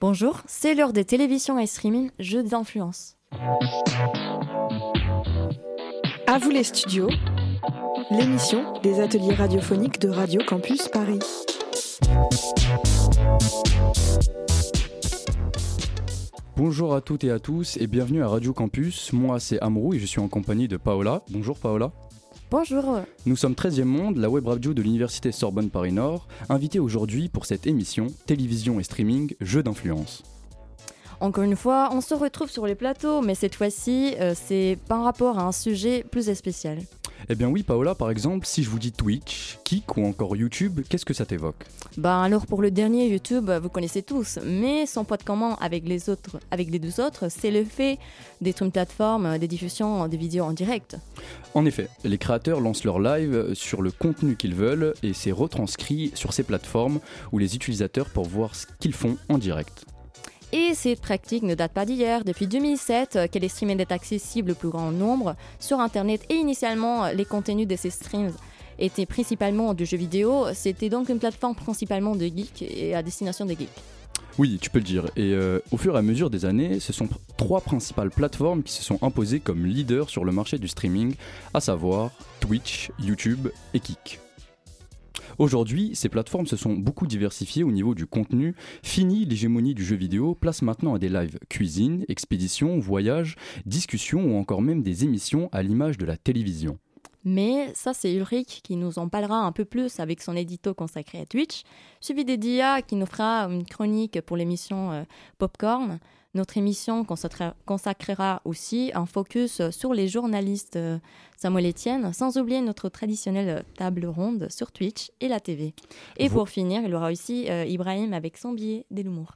Bonjour, c'est l'heure des télévisions et streaming Jeux d'influence. À vous les studios, l'émission des ateliers radiophoniques de Radio Campus Paris. Bonjour à toutes et à tous et bienvenue à Radio Campus. Moi c'est Amrou et je suis en compagnie de Paola. Bonjour Paola. Bonjour. Nous sommes 13e Monde, la web radio de l'Université Sorbonne Paris Nord, invité aujourd'hui pour cette émission Télévision et streaming Jeux d'influence. Encore une fois, on se retrouve sur les plateaux, mais cette fois-ci, euh, c'est par rapport à un sujet plus spécial. Eh bien oui, Paola, par exemple, si je vous dis Twitch, Kik ou encore YouTube, qu'est-ce que ça t'évoque? Ben alors pour le dernier YouTube, vous connaissez tous, mais son point de commun avec les autres, avec les deux autres, c'est le fait d'être une plateforme de diffusion de vidéos en direct. En effet, les créateurs lancent leur live sur le contenu qu'ils veulent et c'est retranscrit sur ces plateformes où les utilisateurs peuvent voir ce qu'ils font en direct. Et cette pratique ne date pas d'hier. Depuis 2007, euh, qu'elle est streamée d'être accessible au plus grand nombre sur Internet. Et initialement, euh, les contenus de ces streams étaient principalement de jeux vidéo. C'était donc une plateforme principalement de geeks et à destination des geeks. Oui, tu peux le dire. Et euh, au fur et à mesure des années, ce sont trois principales plateformes qui se sont imposées comme leaders sur le marché du streaming, à savoir Twitch, YouTube et Kik. Aujourd'hui, ces plateformes se sont beaucoup diversifiées au niveau du contenu. Fini l'hégémonie du jeu vidéo, place maintenant à des lives cuisine, expédition, voyage, discussion ou encore même des émissions à l'image de la télévision. Mais ça, c'est Ulrich qui nous en parlera un peu plus avec son édito consacré à Twitch, suivi d'Edia qui nous fera une chronique pour l'émission euh, Popcorn. Notre émission consacrera aussi un focus sur les journalistes euh, Samuel Etienne, sans oublier notre traditionnelle table ronde sur Twitch et la TV. Et pour finir, il y aura aussi euh, Ibrahim avec son billet des l'humour.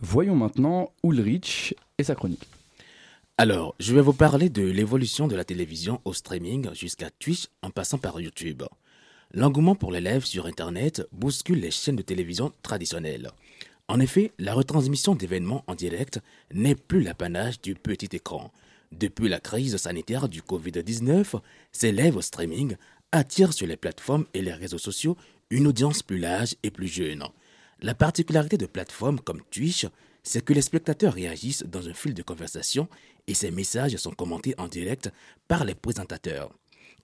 Voyons maintenant Ulrich et sa chronique. Alors, je vais vous parler de l'évolution de la télévision au streaming jusqu'à Twitch en passant par YouTube. L'engouement pour l'élève sur Internet bouscule les chaînes de télévision traditionnelles. En effet, la retransmission d'événements en direct n'est plus l'apanage du petit écran. Depuis la crise sanitaire du Covid-19, ces live streaming attirent sur les plateformes et les réseaux sociaux une audience plus large et plus jeune. La particularité de plateformes comme Twitch, c'est que les spectateurs réagissent dans un fil de conversation et ces messages sont commentés en direct par les présentateurs,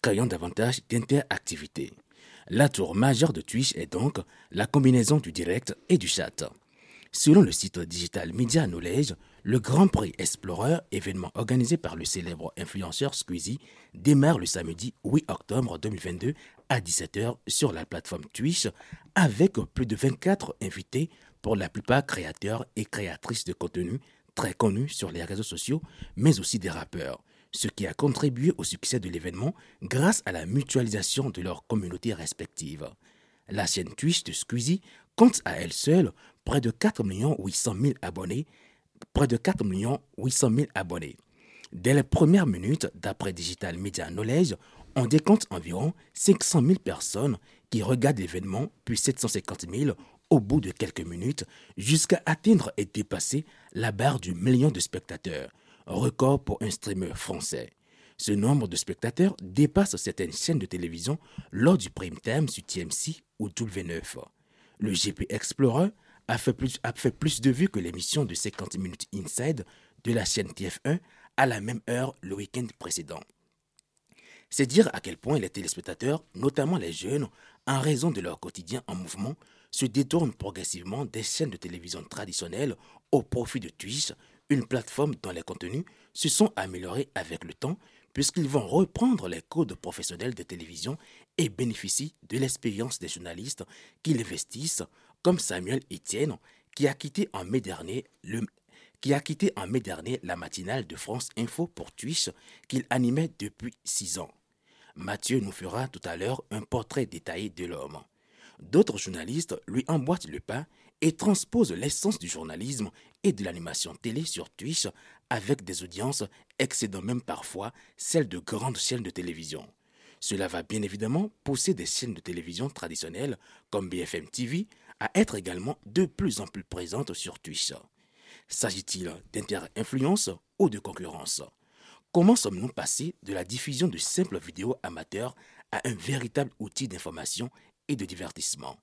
créant davantage d'interactivité. La tour majeure de Twitch est donc la combinaison du direct et du chat. Selon le site digital Media Knowledge, le Grand Prix Explorer, événement organisé par le célèbre influenceur Squeezie, démarre le samedi 8 octobre 2022 à 17h sur la plateforme Twitch avec plus de 24 invités pour la plupart créateurs et créatrices de contenu très connus sur les réseaux sociaux, mais aussi des rappeurs, ce qui a contribué au succès de l'événement grâce à la mutualisation de leurs communautés respectives. La chaîne Twitch de Squeezie compte à elle seule près de 4 800 000 abonnés, près de 4 800 000 abonnés. Dès les premières minutes, d'après Digital Media Knowledge, on décompte environ 500 000 personnes qui regardent l'événement, puis 750 000 au bout de quelques minutes, jusqu'à atteindre et dépasser la barre du million de spectateurs, record pour un streamer français. Ce nombre de spectateurs dépasse certaines chaînes de télévision lors du prime time sur TMC ou W9. Le GP Explorer a fait plus, a fait plus de vues que l'émission de 50 minutes Inside de la chaîne TF1 à la même heure le week-end précédent. C'est dire à quel point les téléspectateurs, notamment les jeunes, en raison de leur quotidien en mouvement, se détournent progressivement des chaînes de télévision traditionnelles au profit de Twitch, une plateforme dont les contenus se sont améliorés avec le temps puisqu'ils vont reprendre les codes professionnels de télévision et bénéficient de l'expérience des journalistes qui l'investissent, comme Samuel Etienne, qui a quitté en mai dernier qui a quitté en mai dernier la matinale de France Info pour Twitch qu'il animait depuis six ans. Mathieu nous fera tout à l'heure un portrait détaillé de l'homme. D'autres journalistes lui emboîtent le pas et transposent l'essence du journalisme et de l'animation télé sur Twitch avec des audiences excédant même parfois celles de grandes chaînes de télévision. Cela va bien évidemment pousser des chaînes de télévision traditionnelles comme BFM TV à être également de plus en plus présentes sur Twitch. S'agit-il d'inter-influence ou de concurrence? Comment sommes-nous passés de la diffusion de simples vidéos amateurs à un véritable outil d'information et de divertissement?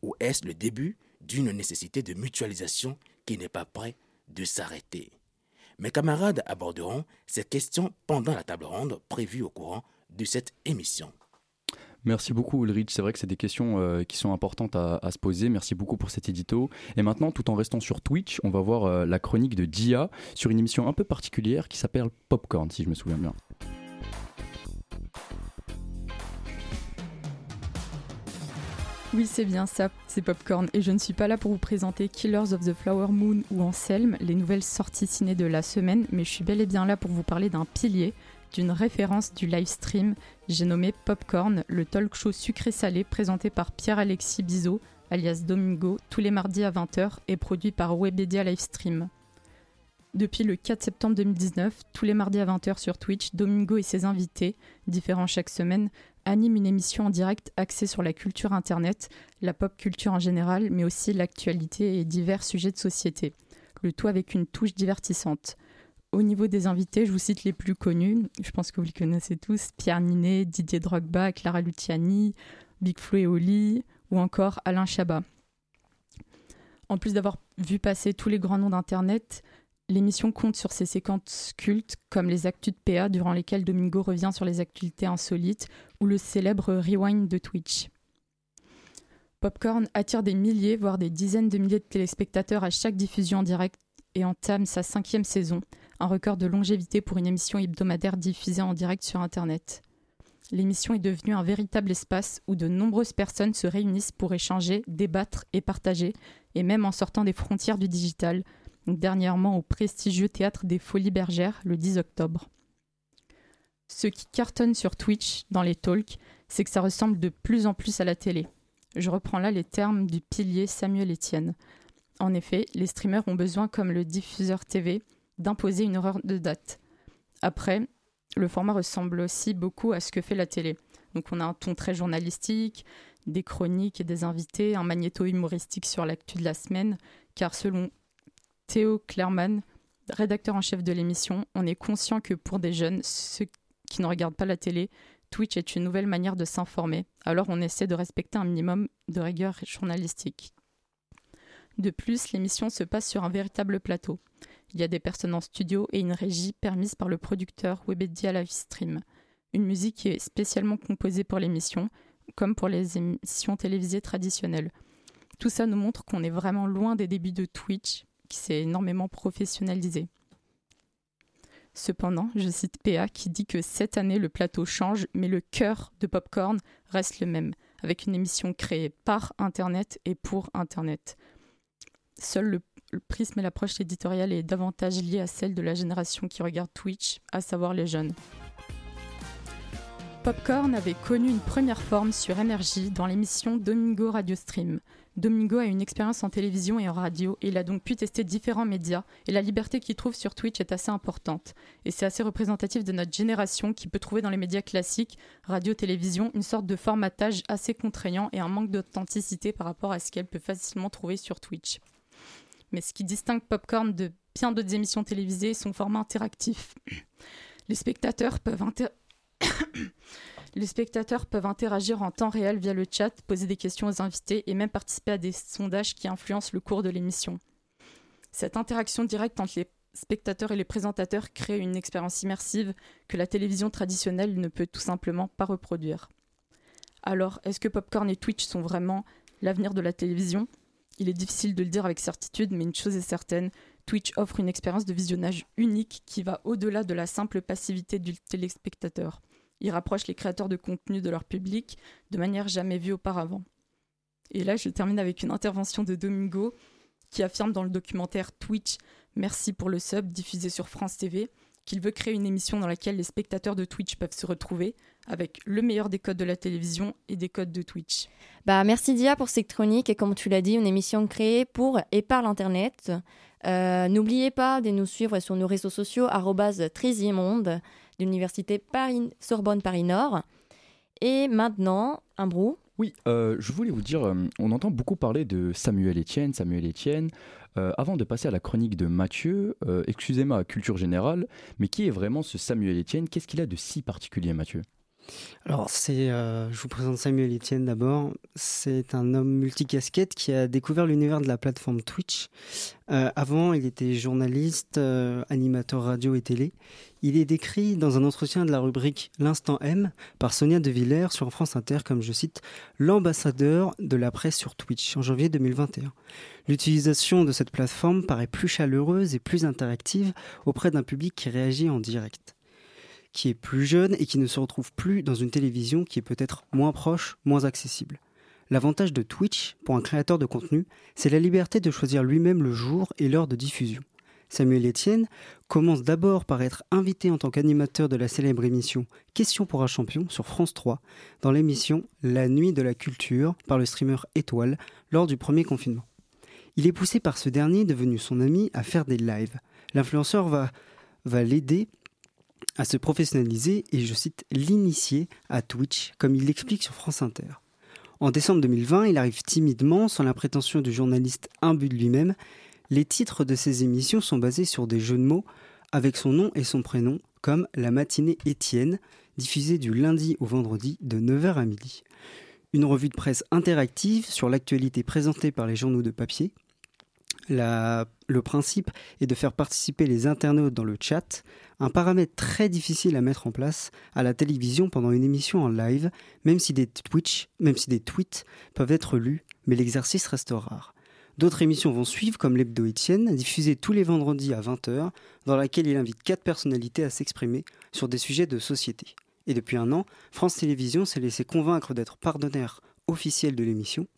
Ou est-ce le début d'une nécessité de mutualisation qui n'est pas prêt de s'arrêter? Mes camarades aborderont ces questions pendant la table ronde prévue au courant de cette émission. Merci beaucoup Ulrich, c'est vrai que c'est des questions euh, qui sont importantes à, se poser. Merci beaucoup pour cet édito. Et maintenant, tout en restant sur Twitch, on va voir euh, la chronique de Dia sur une émission un peu particulière qui s'appelle Popcorn, si je me souviens bien. Oui, c'est bien ça, c'est Popcorn. Et je ne suis pas là pour vous présenter Killers of the Flower Moon ou Anselm, les nouvelles sorties ciné de la semaine, mais je suis bel et bien là pour vous parler d'un pilier d'une référence du live stream, j'ai nommé Popcorn, le talk show sucré-salé présenté par Pierre-Alexis Bizot, alias Domingo, tous les mardis à 20h et produit par Webedia Livestream. Depuis le 4 septembre 2019, tous les mardis à 20h sur Twitch, Domingo et ses invités, différents chaque semaine, animent une émission en direct axée sur la culture internet, la pop culture en général, mais aussi l'actualité et divers sujets de société. Le tout avec une touche divertissante. Au niveau des invités, je vous cite les plus connus. Je pense que vous les connaissez tous. Pierre Ninet, Didier Drogba, Clara Luciani, Big Flo et Oli, ou encore Alain Chabat. En plus d'avoir vu passer tous les grands noms d'Internet, l'émission compte sur ses séquences cultes comme les actus de PA durant lesquelles Domingo revient sur les actualités insolites ou le célèbre Rewind de Twitch. Popcorn attire des milliers, voire des dizaines de milliers de téléspectateurs à chaque diffusion en direct et entame sa cinquième saison un record de longévité pour une émission hebdomadaire diffusée en direct sur Internet. L'émission est devenue un véritable espace où de nombreuses personnes se réunissent pour échanger, débattre et partager, et même en sortant des frontières du digital, dernièrement au prestigieux théâtre des Folies Bergères le 10 octobre. Ce qui cartonne sur Twitch dans les talks, c'est que ça ressemble de plus en plus à la télé. Je reprends là les termes du pilier Samuel Etienne. En effet, les streamers ont besoin, comme le diffuseur TV, d'imposer une erreur de date. Après, le format ressemble aussi beaucoup à ce que fait la télé. Donc on a un ton très journalistique, des chroniques et des invités, un magnéto humoristique sur l'actu de la semaine, car selon Théo Clerman, rédacteur en chef de l'émission, on est conscient que pour des jeunes, ceux qui ne regardent pas la télé, Twitch est une nouvelle manière de s'informer, alors on essaie de respecter un minimum de rigueur journalistique. De plus, l'émission se passe sur un véritable plateau. Il y a des personnes en studio et une régie permise par le producteur Webedia Livestream. Une musique qui est spécialement composée pour l'émission, comme pour les émissions télévisées traditionnelles. Tout ça nous montre qu'on est vraiment loin des débuts de Twitch, qui s'est énormément professionnalisé. Cependant, je cite PA qui dit que cette année le plateau change, mais le cœur de Popcorn reste le même, avec une émission créée par Internet et pour Internet. Seul le le prisme et l'approche éditoriale est davantage liée à celle de la génération qui regarde Twitch, à savoir les jeunes. Popcorn avait connu une première forme sur MRJ dans l'émission Domingo Radio Stream. Domingo a une expérience en télévision et en radio et il a donc pu tester différents médias et la liberté qu'il trouve sur Twitch est assez importante. Et c'est assez représentatif de notre génération qui peut trouver dans les médias classiques, radio, télévision, une sorte de formatage assez contraignant et un manque d'authenticité par rapport à ce qu'elle peut facilement trouver sur Twitch. Mais ce qui distingue Popcorn de bien d'autres émissions télévisées, son format interactif. Les spectateurs peuvent Les spectateurs peuvent interagir en temps réel via le chat, poser des questions aux invités et même participer à des sondages qui influencent le cours de l'émission. Cette interaction directe entre les spectateurs et les présentateurs crée une expérience immersive que la télévision traditionnelle ne peut tout simplement pas reproduire. Alors, est-ce que Popcorn et Twitch sont vraiment l'avenir de la télévision? Il est difficile de le dire avec certitude, mais une chose est certaine, Twitch offre une expérience de visionnage unique qui va au-delà de la simple passivité du téléspectateur. Il rapproche les créateurs de contenu de leur public de manière jamais vue auparavant. Et là, je termine avec une intervention de Domingo qui affirme dans le documentaire Twitch Merci pour le sub diffusé sur France TV qu'il veut créer une émission dans laquelle les spectateurs de Twitch peuvent se retrouver avec le meilleur des codes de la télévision et des codes de Twitch. Bah, merci Dia pour cette chronique et comme tu l'as dit, une émission créée pour et par l'Internet. Euh, n'oubliez pas de nous suivre sur nos réseaux sociaux monde de l'Université Paris, Sorbonne Paris Nord. Et maintenant, un brou. Oui, euh, je voulais vous dire, euh, on entend beaucoup parler de Samuel Etienne, Samuel Etienne. Euh, avant de passer à la chronique de Mathieu, excusez-moi, culture générale, mais qui est vraiment ce Samuel Etienne? Qu'est-ce qu'il a de si particulier, Mathieu? Alors, euh, je vous présente Samuel Etienne d'abord. C'est un homme multicasquette qui a découvert l'univers de la plateforme Twitch. Euh, avant, il était journaliste, euh, animateur radio et télé. Il est décrit dans un entretien de la rubrique L'Instant M par Sonia De Villers sur France Inter comme, je cite, l'ambassadeur de la presse sur Twitch en janvier 2021. L'utilisation de cette plateforme paraît plus chaleureuse et plus interactive auprès d'un public qui réagit en direct qui est plus jeune et qui ne se retrouve plus dans une télévision qui est peut-être moins proche, moins accessible. L'avantage de Twitch, pour un créateur de contenu, c'est la liberté de choisir lui-même le jour et l'heure de diffusion. Samuel Etienne commence d'abord par être invité en tant qu'animateur de la célèbre émission Question pour un champion sur France 3, dans l'émission La nuit de la culture par le streamer Étoile lors du premier confinement. Il est poussé par ce dernier, devenu son ami, à faire des lives. L'influenceur va, va l'aider à se professionnaliser et, je cite, l'initier à Twitch, comme il l'explique sur France Inter. En décembre 2020, il arrive timidement, sans la prétention du journaliste imbu de lui-même. Les titres de ses émissions sont basés sur des jeux de mots avec son nom et son prénom, comme La matinée Étienne, diffusée du lundi au vendredi de 9h à midi. Une revue de presse interactive sur l'actualité présentée par les journaux de papier, le principe est de faire participer les internautes dans le chat, un paramètre très difficile à mettre en place à la télévision pendant une émission en live, même si des, Twitch, tweets peuvent être lus, mais l'exercice reste rare. D'autres émissions vont suivre, comme l'Hebdo Etienne, diffusée tous les vendredis à 20h, dans laquelle il invite quatre personnalités à s'exprimer sur des sujets de société. Et depuis un an, France Télévisions s'est laissé convaincre d'être partenaire officiel de l'émission,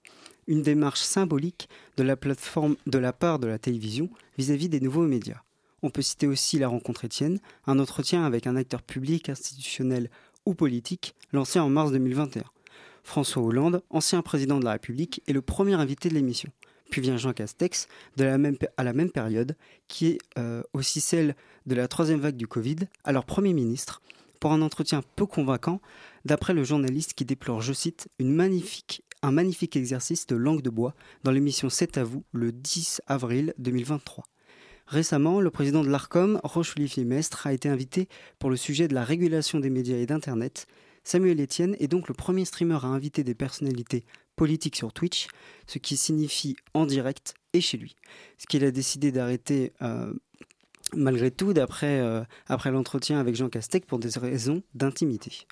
une démarche symbolique de la plateforme de la part de la télévision vis-à-vis des nouveaux médias. On peut citer aussi la rencontre Étienne, un entretien avec un acteur public, institutionnel ou politique, lancé en mars 2021. François Hollande, ancien président de la République, est le premier invité de l'émission. Puis vient Jean Castex, à la même période, qui est euh, aussi celle de la troisième vague du Covid, alors Premier ministre, pour un entretien peu convaincant, d'après le journaliste qui déplore, je cite, une magnifique un magnifique exercice de langue de bois dans l'émission C'est à vous le 10 avril 2023. Récemment, le président de l'ARCOM, Roche-Olivier Mestre, a été invité pour le sujet de la régulation des médias et d'Internet. Samuel Etienne est donc le premier streamer à inviter des personnalités politiques sur Twitch, ce qui signifie en direct et chez lui. Ce qu'il a décidé d'arrêter euh, malgré tout d'après euh, après l'entretien avec Jean Castex pour des raisons d'intimité.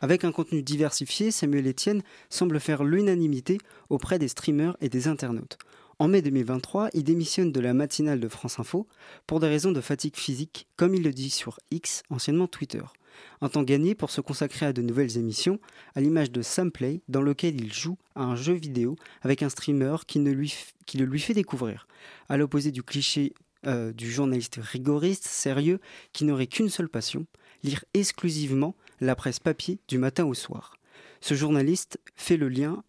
Avec un contenu diversifié, Samuel Etienne semble faire l'unanimité auprès des streamers et des internautes. En mai 2023, il démissionne de la matinale de France Info pour des raisons de fatigue physique, comme il le dit sur X, anciennement Twitter. Un temps gagné pour se consacrer à de nouvelles émissions, à l'image de Samplay, dans lequel il joue à un jeu vidéo avec un streamer qui le lui fait découvrir. À l'opposé du cliché euh, du journaliste rigoriste, sérieux, qui n'aurait qu'une seule passion, lire exclusivement la presse papier du matin au soir. Ce journaliste fait le lien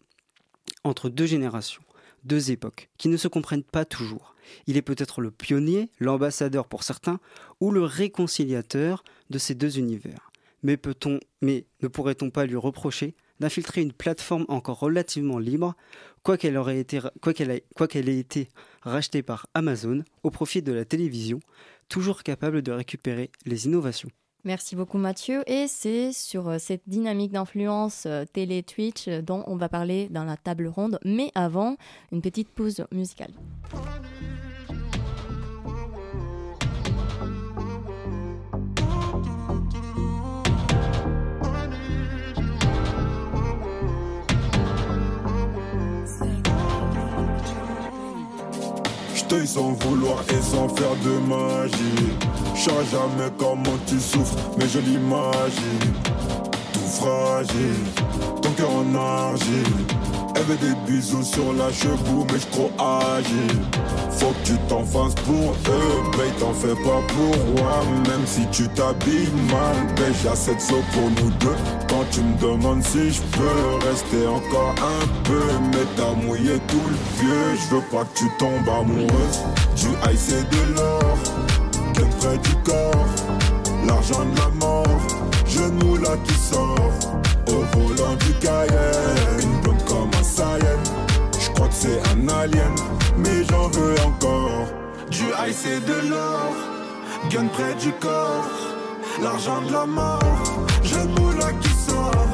entre deux générations, deux époques, qui ne se comprennent pas toujours. Il est peut-être le pionnier, l'ambassadeur pour certains, ou le réconciliateur de ces deux univers. Mais, peut-on, mais ne pourrait-on pas lui reprocher d'infiltrer une plateforme encore relativement libre, quoiqu'elle ait été rachetée par Amazon au profit de la télévision, toujours capable de récupérer les innovations? Merci beaucoup Mathieu. Et c'est sur euh, cette dynamique d'influence euh, télé-Twitch euh, dont on va parler dans la table ronde. Mais avant, une petite pause musicale. Sans vouloir et sans faire de magie. Je jamais comment tu souffres, mais je l'imagine. Tout fragile, ton cœur en argile. Veut des bisous sur la cheveux, mais je trop agile. Faut que tu t'en fasses pour eux, mais t'en fais pas pour moi. Même si tu t'habilles mal, ben j'ai assez de pour nous deux. Quand tu me demandes si je peux rester encore un peu, mais t'as mouillé tout le vieux. Je veux pas que tu tombes amoureuse. Du ice et de l'or, t'es près du corps. L'argent de la mort, genou là qui sort. Au volant du Cayenne, saïenne. Je crois que c'est un alien, mais j'en veux encore. Du ice et de l'or, gun près du corps. L'argent de la mort, je moula qui sort.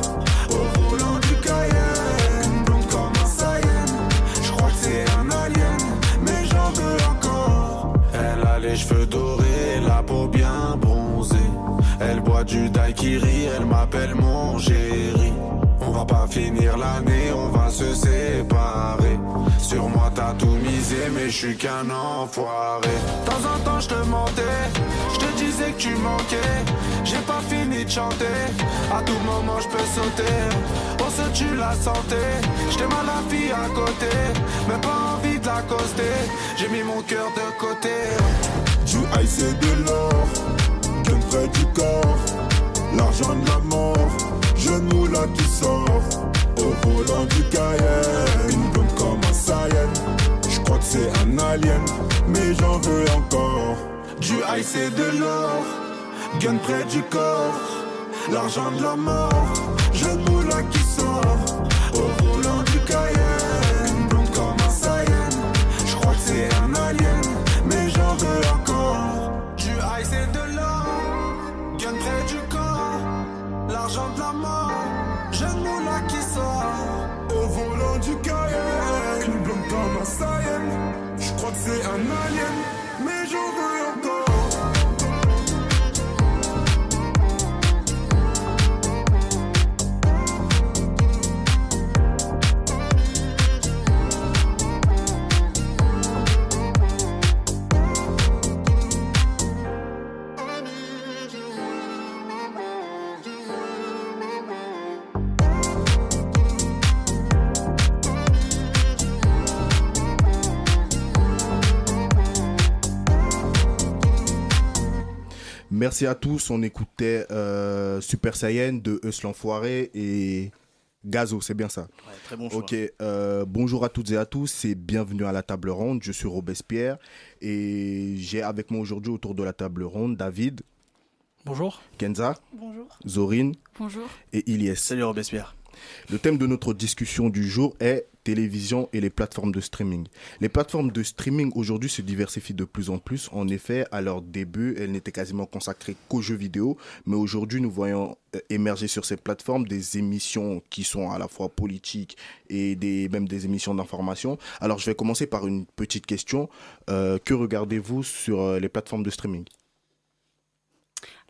Au roulant du Cayenne, blonde comme un saïenne. Je crois que c'est un alien, mais j'en veux encore. Elle a les cheveux dorés, la peau bien bronzée. Elle boit du daiquiri, elle m'appelle mon chéri. On va pas finir l'année, on va se séparer. Sur moi t'as tout misé, mais je suis qu'un enfoiré. De temps en temps je te mentais, je te disais que tu manquais. J'ai pas fini de chanter, à tout moment je peux sauter. On se tue la santé, j'étais mal la vie à côté, mais pas envie de l'accoster. J'ai mis mon cœur de côté. Ice et de l'or, qu'un près du corps, l'argent de la mort, jeune moulin qui sort, au volant du Cayenne, une blonde comme un Saiyan, je crois que c'est un alien, mais j'en veux encore. Du ice et de l'or, gun près du corps, l'argent de la mort, Merci à tous. On écoutait euh, Super Saiyan de Eus l'Enfoiré et Gazo, c'est bien ça Ouais, très bon choix. Ok, euh, bonjour à toutes et à tous et bienvenue à la table ronde. Je suis Robespierre et j'ai avec moi aujourd'hui autour de la table ronde David, Bonjour. Kenza, Bonjour. Zorine Bonjour. et Ilyes. Salut Robespierre. Le thème de notre discussion du jour est télévision et les plateformes de streaming. Les plateformes de streaming aujourd'hui se diversifient de plus en plus. En effet, à leur début, elles n'étaient quasiment consacrées qu'aux jeux vidéo, mais aujourd'hui, nous voyons euh, émerger sur ces plateformes des émissions qui sont à la fois politiques et des, même des émissions d'information. Alors, je vais commencer par une petite question. Euh, que regardez-vous sur euh, les plateformes de streaming?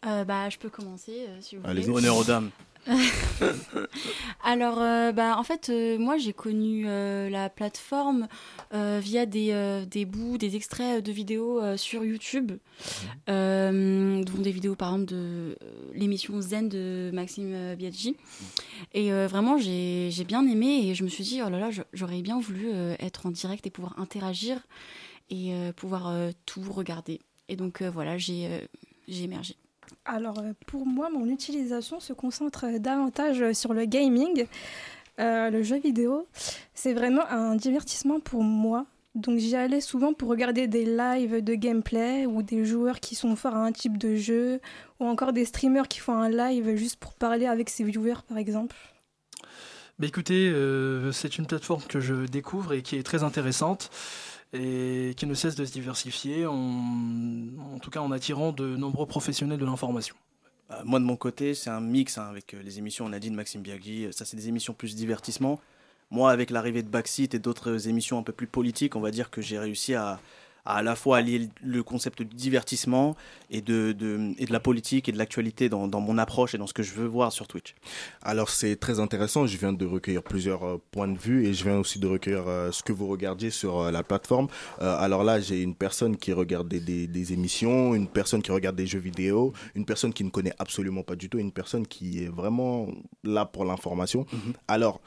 Euh, bah, je peux commencer euh, si vous Allez-y. voulez. Honneur aux dames. Alors, euh, bah, en fait, euh, moi, j'ai connu euh, la plateforme via des, des bouts, des extraits de vidéos sur YouTube, dont des vidéos, par exemple, de l'émission Zen de Maxime Biaggi. Et vraiment, j'ai bien aimé et je me suis dit, oh là là, j'aurais bien voulu être en direct et pouvoir interagir et pouvoir tout regarder. Et donc, voilà, j'ai émergé. Alors, euh, pour moi, mon utilisation se concentre euh, davantage euh, sur le gaming, le jeu vidéo. C'est vraiment un divertissement pour moi. Donc, j'y allais souvent pour regarder des lives de gameplay ou des joueurs qui sont forts à un type de jeu ou encore des streamers qui font un live juste pour parler avec ses viewers, par exemple. Bah écoutez, c'est une plateforme que je découvre et qui est très intéressante et qui ne cesse de se diversifier, en, tout cas en attirant de nombreux professionnels de l'information. Euh, moi, de mon côté, c'est un mix hein, avec euh, les émissions, on a dit, de Maxime Biaggi. Ça, c'est des émissions plus divertissement. Moi, avec l'arrivée de Backseat et d'autres émissions un peu plus politiques, on va dire que j'ai réussi à, à à la fois allier le concept du divertissement et de, de- et de la politique et de l'actualité dans, dans mon approche et dans ce que je veux voir sur Twitch. Alors c'est très intéressant, je viens de recueillir plusieurs euh, points de vue et je viens aussi de recueillir euh, ce que vous regardiez sur euh, la plateforme. Alors là j'ai une personne qui regarde des, des- des émissions, une personne qui regarde des jeux vidéo, une personne qui ne connaît absolument pas du tout une personne qui est vraiment là pour l'information. Alors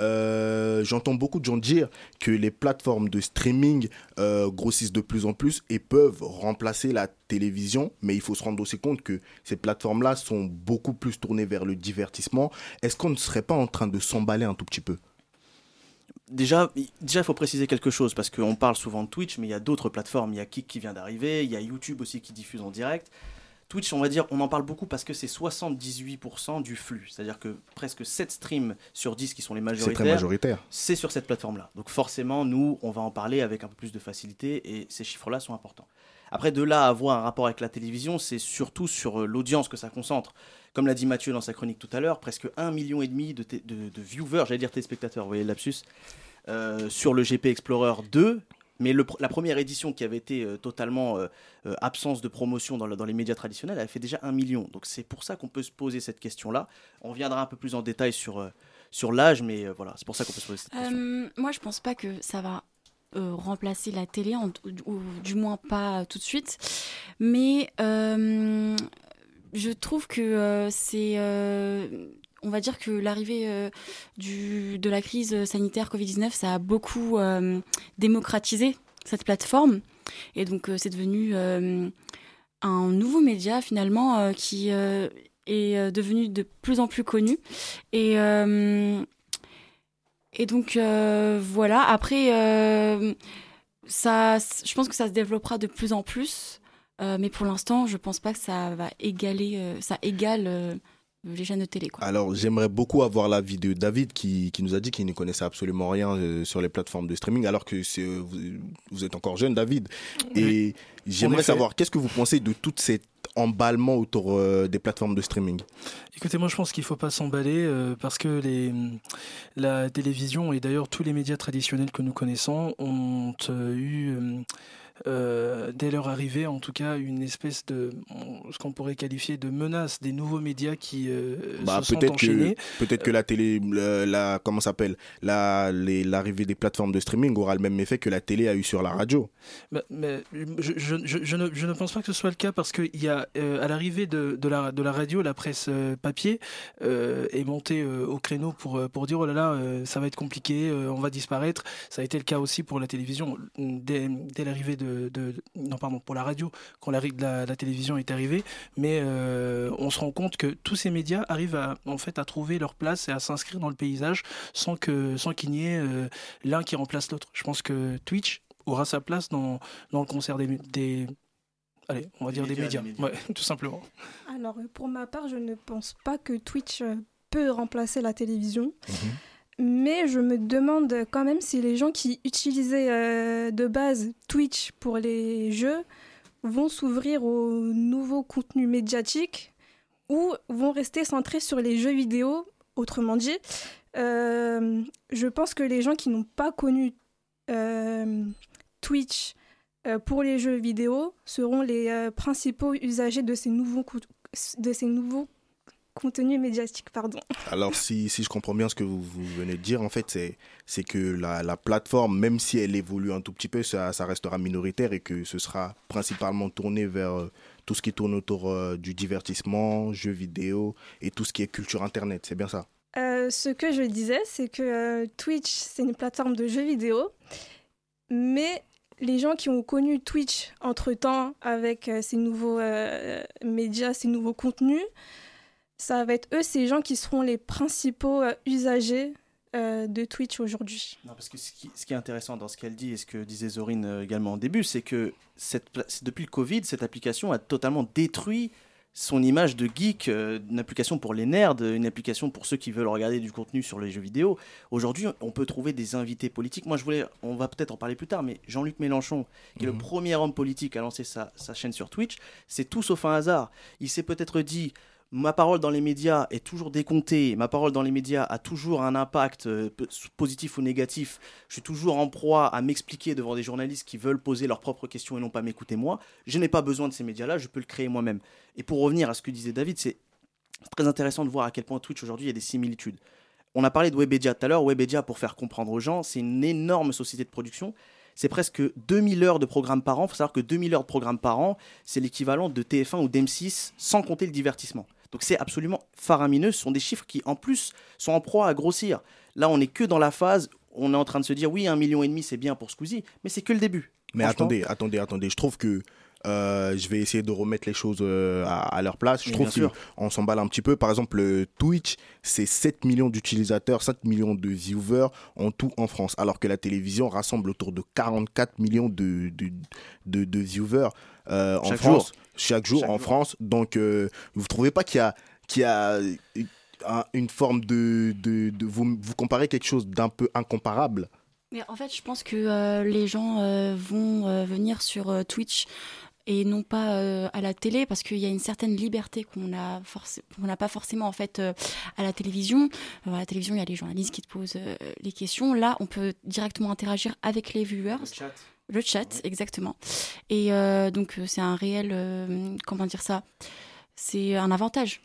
euh, j'entends beaucoup de gens dire que les plateformes de streaming euh, grossissent de plus en plus et peuvent remplacer la télévision, mais il faut se rendre aussi compte que ces plateformes-là sont beaucoup plus tournées vers le divertissement. Est-ce qu'on ne serait pas en train de s'emballer un tout petit peu? Déjà, déjà, il faut préciser quelque chose parce qu'on parle souvent de Twitch, mais il y a d'autres plateformes. Il y a Kik qui vient d'arriver, il y a YouTube aussi qui diffuse en direct. Twitch, on va dire, on en parle beaucoup parce que c'est 78% du flux. C'est-à-dire que presque 7 streams sur 10 qui sont les C'est majoritaires. très majoritaire. C'est sur cette plateforme-là. Donc forcément, nous, on va en parler avec un peu plus de facilité et ces chiffres-là sont importants. Après, de là à avoir un rapport avec la télévision, c'est surtout sur euh, l'audience que ça concentre. Comme l'a dit Mathieu dans sa chronique tout à l'heure, presque 1,5 million et demi de, viewers, j'allais dire téléspectateurs, vous voyez le lapsus, euh, sur le GP Explorer 2 Mais la première édition qui avait été euh, totalement euh, euh, absence de promotion dans, le- dans les médias traditionnels, elle a fait déjà un million. Donc c'est pour ça qu'on peut se poser cette question-là. On reviendra un peu plus en détail sur, sur l'âge, mais voilà, c'est pour ça qu'on peut se poser cette question. Moi, je pense pas que ça va remplacer la télé, ou, du moins pas tout de suite. Mais je trouve que c'est. On va dire que l'arrivée euh, de la crise sanitaire Covid-19, ça a beaucoup euh, démocratisé cette plateforme. Et donc, euh, c'est devenu un nouveau média, finalement, qui est devenu de plus en plus connu. Et. donc voilà, après, ça, je pense que ça se développera de plus en plus, mais pour l'instant, je pense pas que ça va égaler, ça égale les chaînes de télé. Quoi. Alors, j'aimerais beaucoup avoir l'avis de David qui, qui nous a dit qu'il ne connaissait absolument rien euh, sur les plateformes de streaming, alors que c'est, euh, vous, vous êtes encore jeune, David. Et Oui. J'aimerais savoir, qu'est-ce que vous pensez de tout cet emballement autour euh, des plateformes de streaming? Écoutez, moi je pense qu'il ne faut pas s'emballer euh, parce que les, la télévision et d'ailleurs tous les médias traditionnels que nous connaissons ont euh, eu, euh, dès leur arrivée en tout cas, une espèce de, ce qu'on pourrait qualifier de menace des nouveaux médias qui euh, bah, se sont peut-être enchaînés. que peut-être que la télé le- la comment ça s'appelle la les- l'arrivée des plateformes de streaming aura le même effet que la télé a eu sur la radio Bah, mais je, je- je- je ne, je ne pense pas que ce soit le cas parce qu'il y a euh, à l'arrivée de, de, la, de la radio, la presse papier est montée au créneau pour, pour dire oh là là, ça va être compliqué, on va disparaître. Ça a été le cas aussi pour la télévision dès, dès l'arrivée de, de- Non, pardon, pour la radio, quand la, la, la télévision est arrivée. Mais euh, on se rend compte que tous ces médias arrivent à, en fait, à trouver leur place et à s'inscrire dans le paysage sans que sans qu'il n'y ait euh, l'un qui remplace l'autre. Je pense que Twitch aura sa place dans, dans le concert des, des allez, on va dire des médias, des médias. Ouais, tout simplement. Alors, pour ma part, je ne pense pas que Twitch euh, peut remplacer la télévision. Mais je me demande quand même si les gens qui utilisaient euh, de base Twitch pour les jeux vont s'ouvrir aux nouveaux contenus médiatiques ou vont rester centrés sur les jeux vidéo. Autrement dit, euh, je pense que les gens qui n'ont pas connu euh, Twitch pour les jeux vidéo seront les principaux usagers de ces nouveaux, de ces nouveaux contenus médiatiques. Pardon. Alors, si, si je comprends bien ce que vous, vous venez de dire, en fait, c'est, que la, la plateforme, même si elle évolue un tout petit peu, ça, ça restera minoritaire et que ce sera principalement tourné vers euh, tout ce qui tourne autour euh, du divertissement, jeux vidéo et tout ce qui est culture Internet. C'est bien ça? Euh, ce que je disais, c'est que euh, Twitch, c'est une plateforme de jeux vidéo, mais les gens qui ont connu Twitch entre-temps avec ces nouveaux médias, ces nouveaux contenus, ça va être eux, ces gens qui seront les principaux euh, usagers euh, de Twitch aujourd'hui. Non, parce que ce qui, ce qui est intéressant dans ce qu'elle dit et ce que disait Zorine euh, également au début, c'est que cette, depuis le Covid, cette application a totalement détruit son image de geek, euh, une application pour les nerds, une application pour ceux qui veulent regarder du contenu sur les jeux vidéo. Aujourd'hui, on peut trouver des invités politiques. Moi, je voulais, on va peut-être en parler plus tard, mais Jean-Luc Mélenchon, qui est le Mhm. premier homme politique à lancer sa, sa chaîne sur Twitch, c'est tout sauf un hasard. Il s'est peut-être dit, ma parole dans les médias est toujours décomptée, ma parole dans les médias a toujours un impact euh, positif ou négatif, je suis toujours en proie à m'expliquer devant des journalistes qui veulent poser leurs propres questions et non pas m'écouter moi, je n'ai pas besoin de ces médias-là, je peux le créer moi-même. Et pour revenir à ce que disait David, c'est très intéressant de voir à quel point Twitch aujourd'hui a des similitudes. On a parlé de Webedia tout à l'heure, Webedia pour faire comprendre aux gens, c'est une énorme société de production. C'est presque 2000 heures de programme par an. Il faut savoir que 2000 heures de programme par an, c'est l'équivalent de TF1 ou d'M6 sans compter le divertissement. Donc c'est absolument faramineux. Ce sont des chiffres qui, en plus, sont en proie à grossir. Là, on n'est que dans la phase, on est en train de se dire, oui, un million et demi, c'est bien pour Squeezie, mais c'est que le début. Mais attendez, attendez, attendez. Je trouve que euh, je vais essayer de remettre les choses euh, à, à leur place. Je Mais trouve qu'on s'emballe un petit peu. Par exemple, le Twitch, c'est 7 millions d'utilisateurs, 7 millions de viewers en tout en France. Alors que la télévision rassemble autour de 44 millions de, de, de, de viewers euh, en Chaque France. jour. Chaque jour Chaque en jour. France. Donc, euh, vous ne trouvez pas qu'il y a, qu'il y a un- une forme de, de, de- vous, vous comparez quelque chose d'un peu incomparable? Mais en fait, je pense que euh, les gens euh, vont euh, venir sur euh, Twitch et non pas euh, à la télé parce qu'il y a une certaine liberté qu'on a forc- qu'on n'a pas forcément en fait euh, à la télévision. Euh, à la télévision, il y a les journalistes qui te posent euh, les questions. Là, on peut directement interagir avec les viewers. Le chat. Le chat, exactement. Et donc, c'est un réel. comment dire ça? C'est un avantage.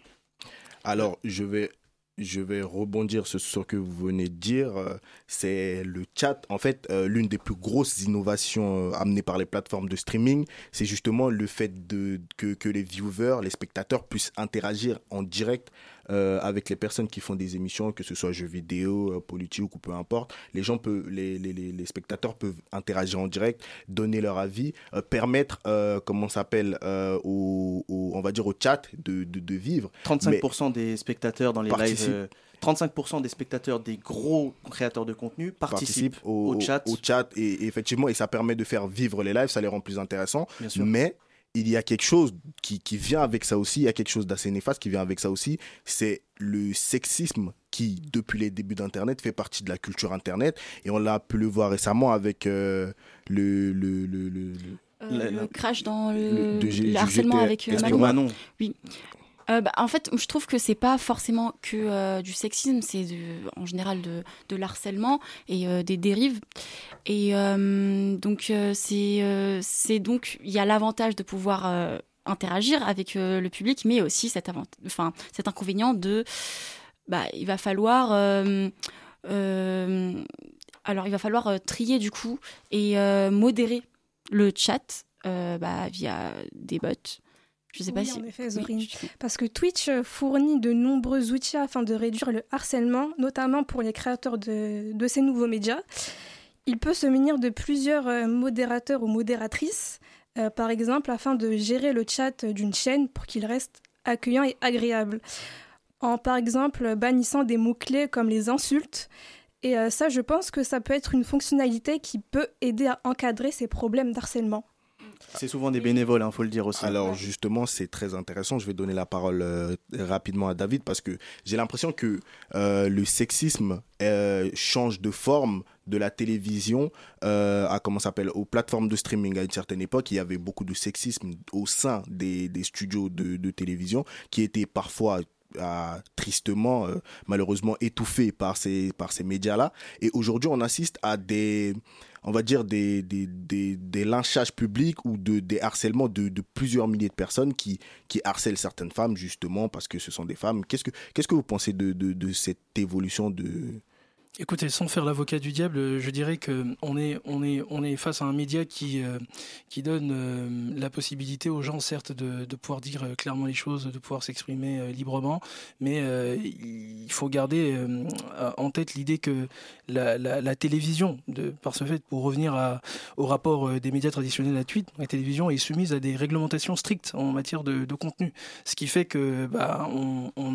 Alors, je vais je vais rebondir sur ce que vous venez de dire. Euh, c'est le chat. En fait, euh, l'une des plus grosses innovations euh, amenées par les plateformes de streaming, c'est justement le fait de, que, que, les viewers, les spectateurs puissent interagir en direct euh, avec les personnes qui font des émissions, que ce soit jeux vidéo, euh, politique ou peu importe. Les gens peuvent, les, les, les, spectateurs peuvent interagir en direct, donner leur avis, euh, permettre, comment s'appelle, au, on va dire au chat de, de, de vivre. 35% des spectateurs dans les lives. 35% des spectateurs des gros créateurs de contenu participent, au, chat. Au chat et, effectivement, et ça permet de faire vivre les lives, ça les rend plus intéressants. Mais il y a quelque chose qui, qui, vient avec ça aussi, il y a quelque chose d'assez néfaste qui vient avec ça aussi, c'est le sexisme qui, depuis les débuts d'Internet, fait partie de la culture Internet. Et on l'a pu le voir récemment avec euh, le, le, le, le, le crash dans le, harcèlement avec euh, Manon. Oui. Euh, bah, en fait, je trouve que c'est pas forcément que euh, du sexisme, c'est en général de, l'harcèlement et euh, des dérives. Et donc, donc, il y a l'avantage de pouvoir interagir avec le public, mais aussi cet, enfin, cet inconvénient de, bah, il va falloir. alors, il va falloir trier du coup et modérer le chat bah, via des bots je sais pas si. En effet, Parce que Twitch fournit de nombreux outils afin de réduire le harcèlement, notamment pour les créateurs de, de ces nouveaux médias. Il peut se munir de plusieurs euh, modérateurs ou modératrices, euh, par exemple, afin de gérer le chat d'une chaîne pour qu'il reste accueillant et agréable. En, par exemple, bannissant des mots-clés comme les insultes. Et euh, ça, je pense que ça peut être une fonctionnalité qui peut aider à encadrer ces problèmes d'harcèlement. C'est souvent des bénévoles, il hein, faut le dire aussi. Alors justement, c'est très intéressant. Je vais donner la parole euh, rapidement à David parce que j'ai l'impression que euh, le sexisme euh, change de forme de la télévision à comment s'appelle aux plateformes de streaming à une certaine époque il y avait beaucoup de sexisme au sein des, des studios de, télévision qui étaient parfois tristement malheureusement étouffé par ces par ces médias là et aujourd'hui on assiste à des on va dire, des, lynchages publics ou de, des harcèlements de, plusieurs milliers de personnes qui, harcèlent certaines femmes justement parce que ce sont des femmes. Qu'est-ce que, vous pensez de cette évolution de, Écoutez, sans faire l'avocat du diable, je dirais que on est, face à un média qui, euh, donne euh, la possibilité aux gens, certes, de, pouvoir dire euh, clairement les choses, de pouvoir s'exprimer librement, mais il faut garder en tête l'idée que la, télévision, par ce fait, pour revenir au rapport des médias traditionnels à tweet, la télévision est soumise à des réglementations strictes en matière de, contenu, ce qui fait que bah,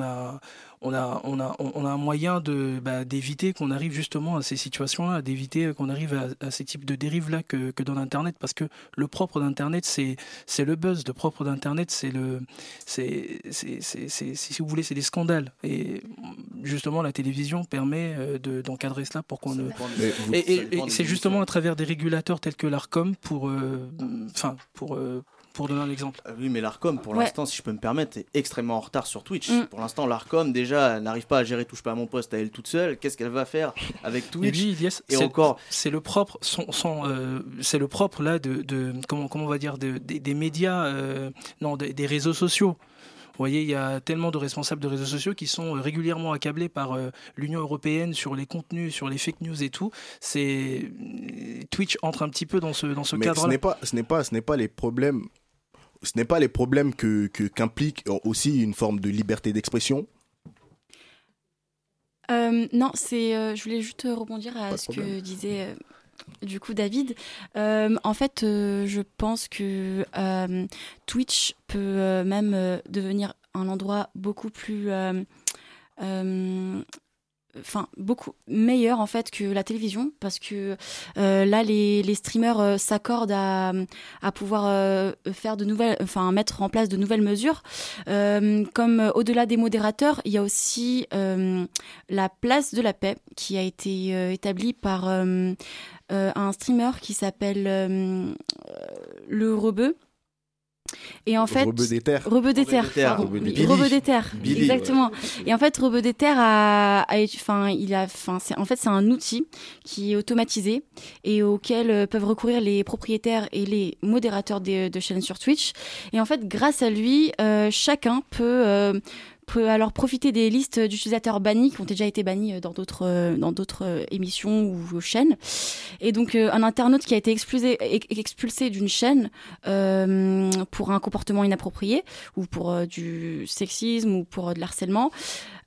a on a, on a, on a un moyen de bah, d'éviter qu'on arrive justement à ces situations-là, d'éviter qu'on arrive à, ces types de dérives-là que, que dans l'Internet, parce que le propre d'Internet, c'est c'est le buzz. Le propre d'Internet, c'est le, c'est, si vous voulez, c'est des scandales. Et justement, la télévision permet euh, d'encadrer cela pour qu'on ne. Et, c'est justement à travers des régulateurs tels que l'Arcom pour, euh, enfin, pour euh, pour donner un exemple. Euh, oui, mais l'ARCOM, pour l'instant, si je peux me permettre, est extrêmement en retard sur Twitch. Mm. Pour l'instant, l'ARCOM, déjà, n'arrive pas à gérer Touche pas à mon poste à elle toute seule. Qu'est-ce qu'elle va faire avec Twitch Et, encore. C'est le propre, son, euh, c'est le propre là de, de, comment, comment on va dire, de, des médias, euh, non, des réseaux sociaux. Vous voyez, il y a tellement de responsables de réseaux sociaux qui sont régulièrement accablés par l'Union européenne sur les contenus, sur les fake news et tout. C'est Twitch entre un petit peu dans ce dans ce cadre-là. Ce n'est pas ce n'est pas ce n'est pas les problèmes ce n'est pas les problèmes que qu'implique aussi une forme de liberté d'expression? Euh, Non, c'est. Euh, je voulais juste rebondir à ce que disait. Euh, du coup, David, en fait, je pense que Twitch peut même devenir un endroit beaucoup plus enfin beaucoup meilleur en fait que la télévision parce que euh, là les, streamers euh, s'accordent à, à pouvoir euh, faire de nouvelles enfin mettre en place de nouvelles mesures. Comme au-delà des modérateurs il y a aussi la place de la paix qui a été établie par un streamer qui s'appelle le Rebeu et en fait, Rebeu des terres. Rebeu des terres, pardon. Rebeu des terres. Rebeu Billy. des terres, Billy, exactement. ouais. Et en fait, Rebeu des terres a, a- enfin, il a, enfin, c'est, en fait, c'est un outil qui est automatisé et auquel euh, peuvent recourir les propriétaires et les modérateurs des- de chaînes sur Twitch. Et en fait, grâce à lui, euh, chacun peut euh, peut alors profiter des listes d'utilisateurs bannis qui ont déjà été bannis euh, dans d'autres euh, dans d'autres euh, émissions ou chaînes. Et donc un internaute qui a été expulsé ex- expulsé d'une chaîne euh, pour un comportement inapproprié ou pour euh, du sexisme ou pour euh, de l'harcèlement,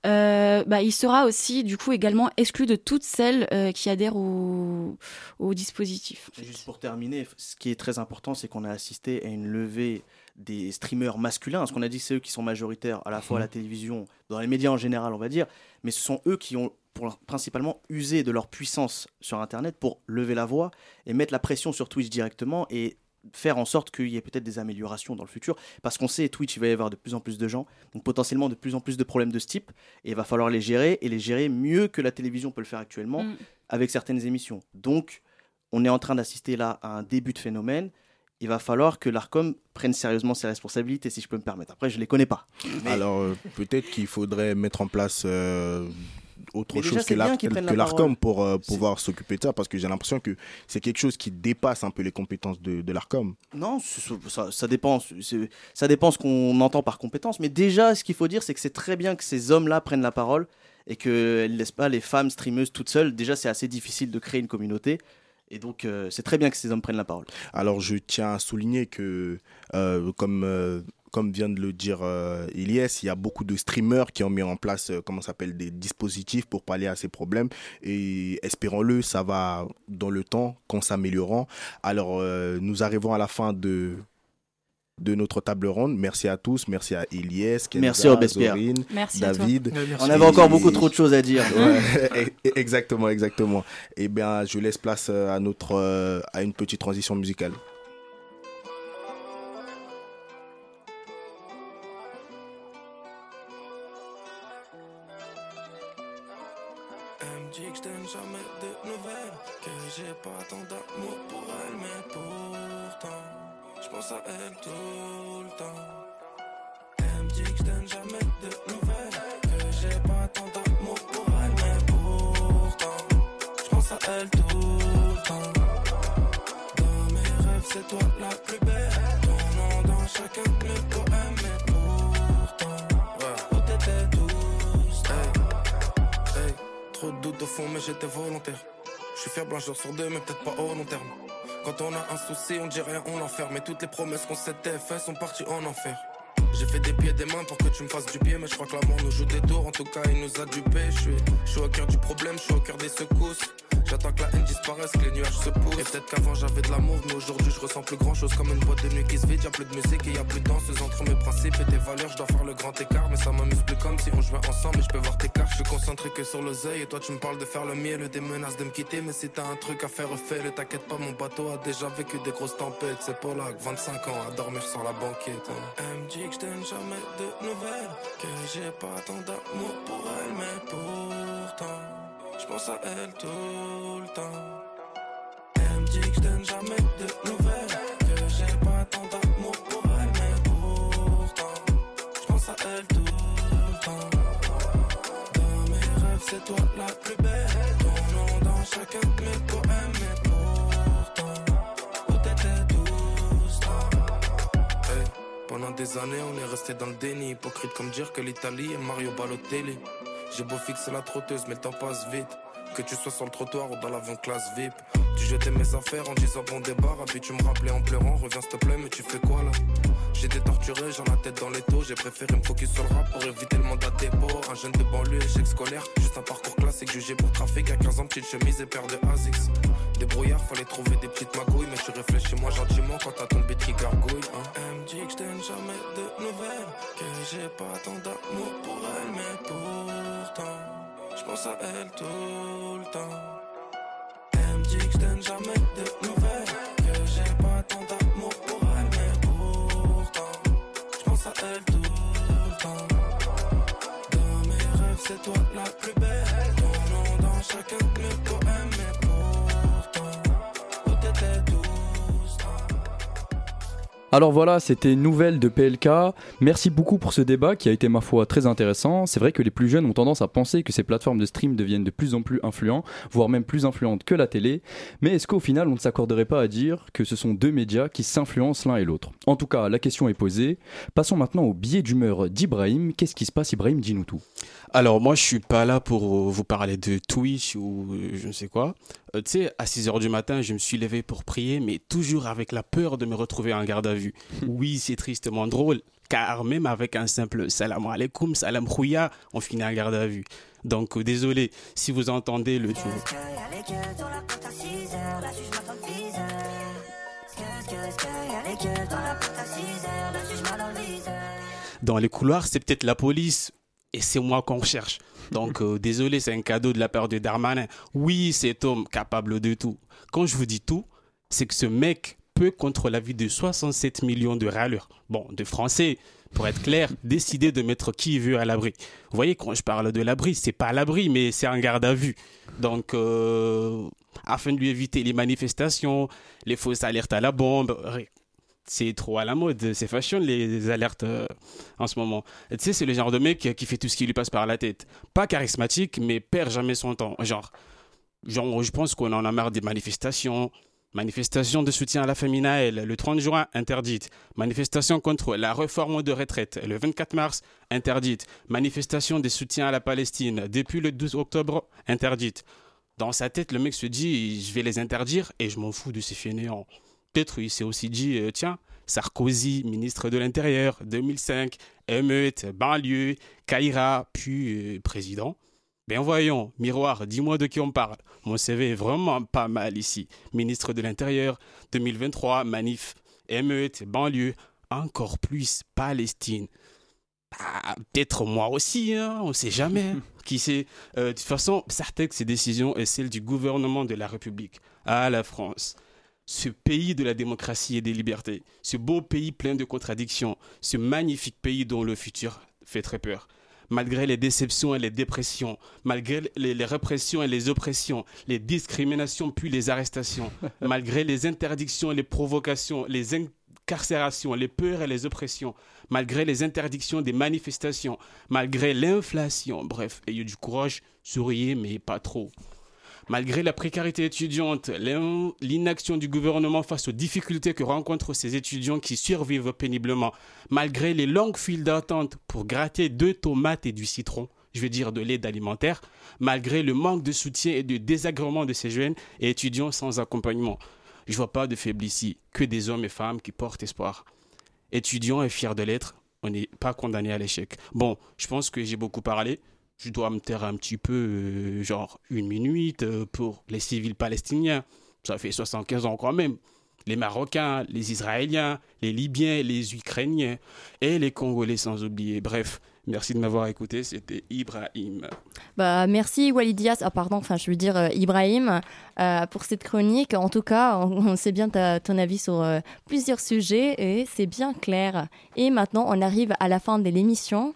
bah, il sera aussi du coup également exclu de toutes celles qui adhèrent au, au dispositif. Juste pour terminer, ce qui est très important, c'est qu'on a assisté à une levée des streamers masculins. Parce qu'on a dit que c'est eux qui sont majoritaires à la fois à la télévision, dans les médias en général, on va dire, mais ce sont eux qui ont pour, principalement usé de leur puissance sur Internet pour lever la voix et mettre la pression sur Twitch directement et faire en sorte qu'il y ait peut-être des améliorations dans le futur. Parce qu'on sait, Twitch, il va y avoir de plus en plus de gens, donc potentiellement de plus en plus de problèmes de ce type, et il va falloir les gérer, et les gérer mieux que la télévision peut le faire actuellement Mm. avec certaines émissions. Donc, on est en train d'assister là à un début de phénomène. Il va falloir que l'ARCOM prenne sérieusement ses responsabilités, si je peux me permettre. Après, je ne les connais pas. Mais- Alors euh, peut-être qu'il faudrait mettre en place euh, autre déjà, chose que la l'ARCOM pour euh, pouvoir s'occuper de ça, parce que j'ai l'impression que c'est quelque chose qui dépasse un peu les compétences de, de l'ARCOM. Non, ça, ça dépend. Ça dépend ce qu'on entend par compétence. Mais déjà, ce qu'il faut dire, c'est que c'est très bien que ces hommes-là prennent la parole et qu'elles ne laissent pas les femmes streameuses toutes seules. Déjà, c'est assez difficile de créer une communauté. Et donc, euh, c'est très bien que ces hommes prennent la parole. Alors je tiens à souligner que, euh, comme, euh, comme vient de le dire Elias, il y a beaucoup de streamers qui ont mis en place, comment s'appelle, des dispositifs pour pallier à ces problèmes. Et espérons-le, ça va dans le temps, qu'en s'améliorant. Alors nous arrivons à la fin de de notre table ronde. Merci à tous, merci à Elias, Kenza, Merci Robespierre. Zorine, Merci à toi. David. Merci. On avait encore beaucoup trop de choses à dire. Ouais, e- exactement, exactement. Eh bien, je laisse place euh, à notre euh, à une petite transition musicale. Promesses qu'on s'était faites sont parties en enfer. J'ai fait des pieds et des mains pour que tu me fasses du pied, mais je crois que l'amour nous joue des tours. En tout cas, il nous a dupés. Je suis, je suis au cœur du problème, je suis au cœur des secousses. J'attends que la haine disparaisse, que les nuages se poussent. Et peut-être qu'avant j'avais de l'amour, mais aujourd'hui je ressens plus grand chose comme une boîte de nuit qui se vide. Y'a plus de musique et y a plus de danseuse entre mes principes et tes valeurs. Je dois faire le grand écart, mais ça m'amuse plus comme si on jouait ensemble. Et je peux voir tes cartes, je suis concentré que sur l'oseille. Et toi tu me parles de faire le miel, des menaces de me quitter. Mais si t'as un truc à faire, fais-le. T'inquiète pas, mon bateau a déjà vécu des grosses tempêtes. C'est Polak, 25 ans, à dormir sans la banquette. hein. Elle me dit que je jamais de nouvelles, que j'ai pas tant d'amour pour elle, mais pourtant, je pense à elle tout le temps. Elle me dit que je donne jamais de nouvelles, que j'ai pas tant d'amour pour elle, mais pourtant, je pense à elle tout le temps. Dans mes rêves, c'est toi la plus belle, ton nom dans chacun de mes poèmes, mais pourtant, où t'étais. Hey, Pendant des années, on est resté dans le déni, hypocrite comme dire que l'Italie est Mario Balotelli. J'ai beau fixer la trotteuse, mais le temps passe vite. Que tu sois sur le trottoir ou dans l'avion classe VIP. Tu jetais mes affaires en disant bon débarras, puis tu me rappelais en pleurant, reviens s'il te plaît, mais tu fais quoi là? J'étais torturé, j'en la tête dans les taux, j'ai préféré me focus sur le rap pour éviter le mandat de dépôt. Un jeune de banlieue, échec scolaire, juste un parcours classique, jugé pour trafic à 15 ans, petite chemise et paire de Asics. Des brouillards, fallait trouver des petites magouilles, mais tu réfléchis moi gentiment quand t'as ton beat qui gargouille. Hein. Elle me dit que donne jamais de nouvelles, que j'ai pas tant d'amour pour elle, mais pourtant, je pense à elle tout le temps. Elle me dit que donne jamais de nouvelles, que j'ai pas tant d'amour pour elle, mais pourtant, je pense à elle tout le temps. Dans mes rêves, c'est toi la plus belle, ton nom dans chacun de mes Alors voilà, c'était une nouvelle de PLK. Merci beaucoup pour ce débat qui a été ma foi très intéressant. C'est vrai que les plus jeunes ont tendance à penser que ces plateformes de stream deviennent de plus en plus influents, voire même plus influentes que la télé. Mais est-ce qu'au final on ne s'accorderait pas à dire que ce sont deux médias qui s'influencent l'un et l'autre? En tout cas, la question est posée. Passons maintenant au biais d'humeur d'Ibrahim. Qu'est-ce qui se passe Ibrahim, dis-nous tout. Alors moi je suis pas là pour vous parler de Twitch ou euh, je ne sais quoi. Euh, tu sais, à 6h du matin, je me suis levé pour prier, mais toujours avec la peur de me retrouver en garde à vue. Oui, c'est tristement drôle, car même avec un simple salam alaikum, salam khouya, on finit en garde à vue. Donc euh, désolé si vous entendez le tout. Dans les couloirs, c'est peut-être la police et c'est moi qu'on cherche. Donc euh, désolé, c'est un cadeau de la part de Darmanin. Oui, cet homme capable de tout. Quand je vous dis tout, c'est que ce mec peut, contre l'avis de 67 millions de râleurs, bon, de Français, pour être clair, décider de mettre qui veut à l'abri. Vous voyez, quand je parle de l'abri, c'est pas à l'abri, mais c'est en garde à vue. Donc, euh, afin de lui éviter les manifestations, les fausses alertes à la bombe, c'est trop à la mode, c'est fashion les alertes euh, en ce moment. Tu sais, c'est le genre de mec qui fait tout ce qui lui passe par la tête. Pas charismatique, mais perd jamais son temps. Genre, genre je pense qu'on en a marre des manifestations. Manifestation de soutien à la famille Naël, le 30 juin, interdite. Manifestation contre la réforme de retraite, le 24 mars, interdite. Manifestation de soutien à la Palestine, depuis le 12 octobre, interdite. Dans sa tête, le mec se dit, je vais les interdire et je m'en fous de ces fainéants peut-être il s'est aussi dit, euh, tiens, Sarkozy, ministre de l'Intérieur, 2005, émeute, banlieue, Kaira, puis euh, président. Bien voyons, miroir, dis-moi de qui on parle. Mon CV est vraiment pas mal ici. Ministre de l'Intérieur, 2023, manif, émeute, banlieue, encore plus Palestine. Ah, peut-être moi aussi, hein, on ne sait jamais. qui sait? Euh, De toute façon, certaines de ces décisions est celle du gouvernement de la République. à la France ce pays de la démocratie et des libertés, ce beau pays plein de contradictions, ce magnifique pays dont le futur fait très peur. Malgré les déceptions et les dépressions, malgré les, répressions et les oppressions, les discriminations puis les arrestations, malgré les interdictions et les provocations, les incarcérations, les peurs et les oppressions, malgré les interdictions des manifestations, malgré l'inflation, bref, ayez du courage, souriez mais pas trop. Malgré la précarité étudiante, l'inaction du gouvernement face aux difficultés que rencontrent ces étudiants qui survivent péniblement, malgré les longues files d'attente pour gratter deux tomates et du citron, je veux dire de l'aide alimentaire, malgré le manque de soutien et de désagrément de ces jeunes et étudiants sans accompagnement. Je vois pas de faibles ici, que des hommes et femmes qui portent espoir. Étudiants et fiers de l'être, on n'est pas condamné à l'échec. Bon, je pense que j'ai beaucoup parlé je dois me taire un petit peu, euh, genre une minute euh, pour les civils palestiniens. Ça fait 75 ans quand même. Les Marocains, les Israéliens, les Libyens, les Ukrainiens et les Congolais sans oublier. Bref, merci de m'avoir écouté. C'était Ibrahim. Bah, merci Walidias, ah pardon, enfin je veux dire euh, Ibrahim, pour cette chronique. En tout cas, on, sait bien ton avis sur plusieurs sujets et c'est bien clair. Et maintenant, on arrive à la fin de l'émission.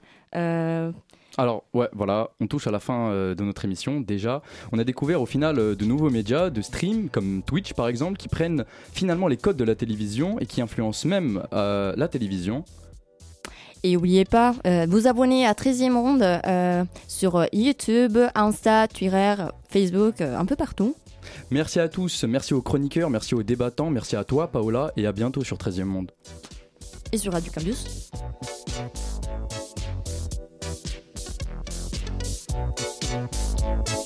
Alors, ouais, voilà, on touche à la fin euh, de notre émission. Déjà, on a découvert au final euh, de nouveaux médias, de stream, comme Twitch par exemple, qui prennent finalement les codes de la télévision et qui influencent même euh, la télévision. Et n'oubliez pas, vous abonner à 13e Monde sur YouTube, Insta, Twitter, Facebook, un peu partout. Merci à tous, merci aux chroniqueurs, merci aux débattants, merci à toi Paola et à bientôt sur 13e Monde. Et sur Radio Campus. Thank you.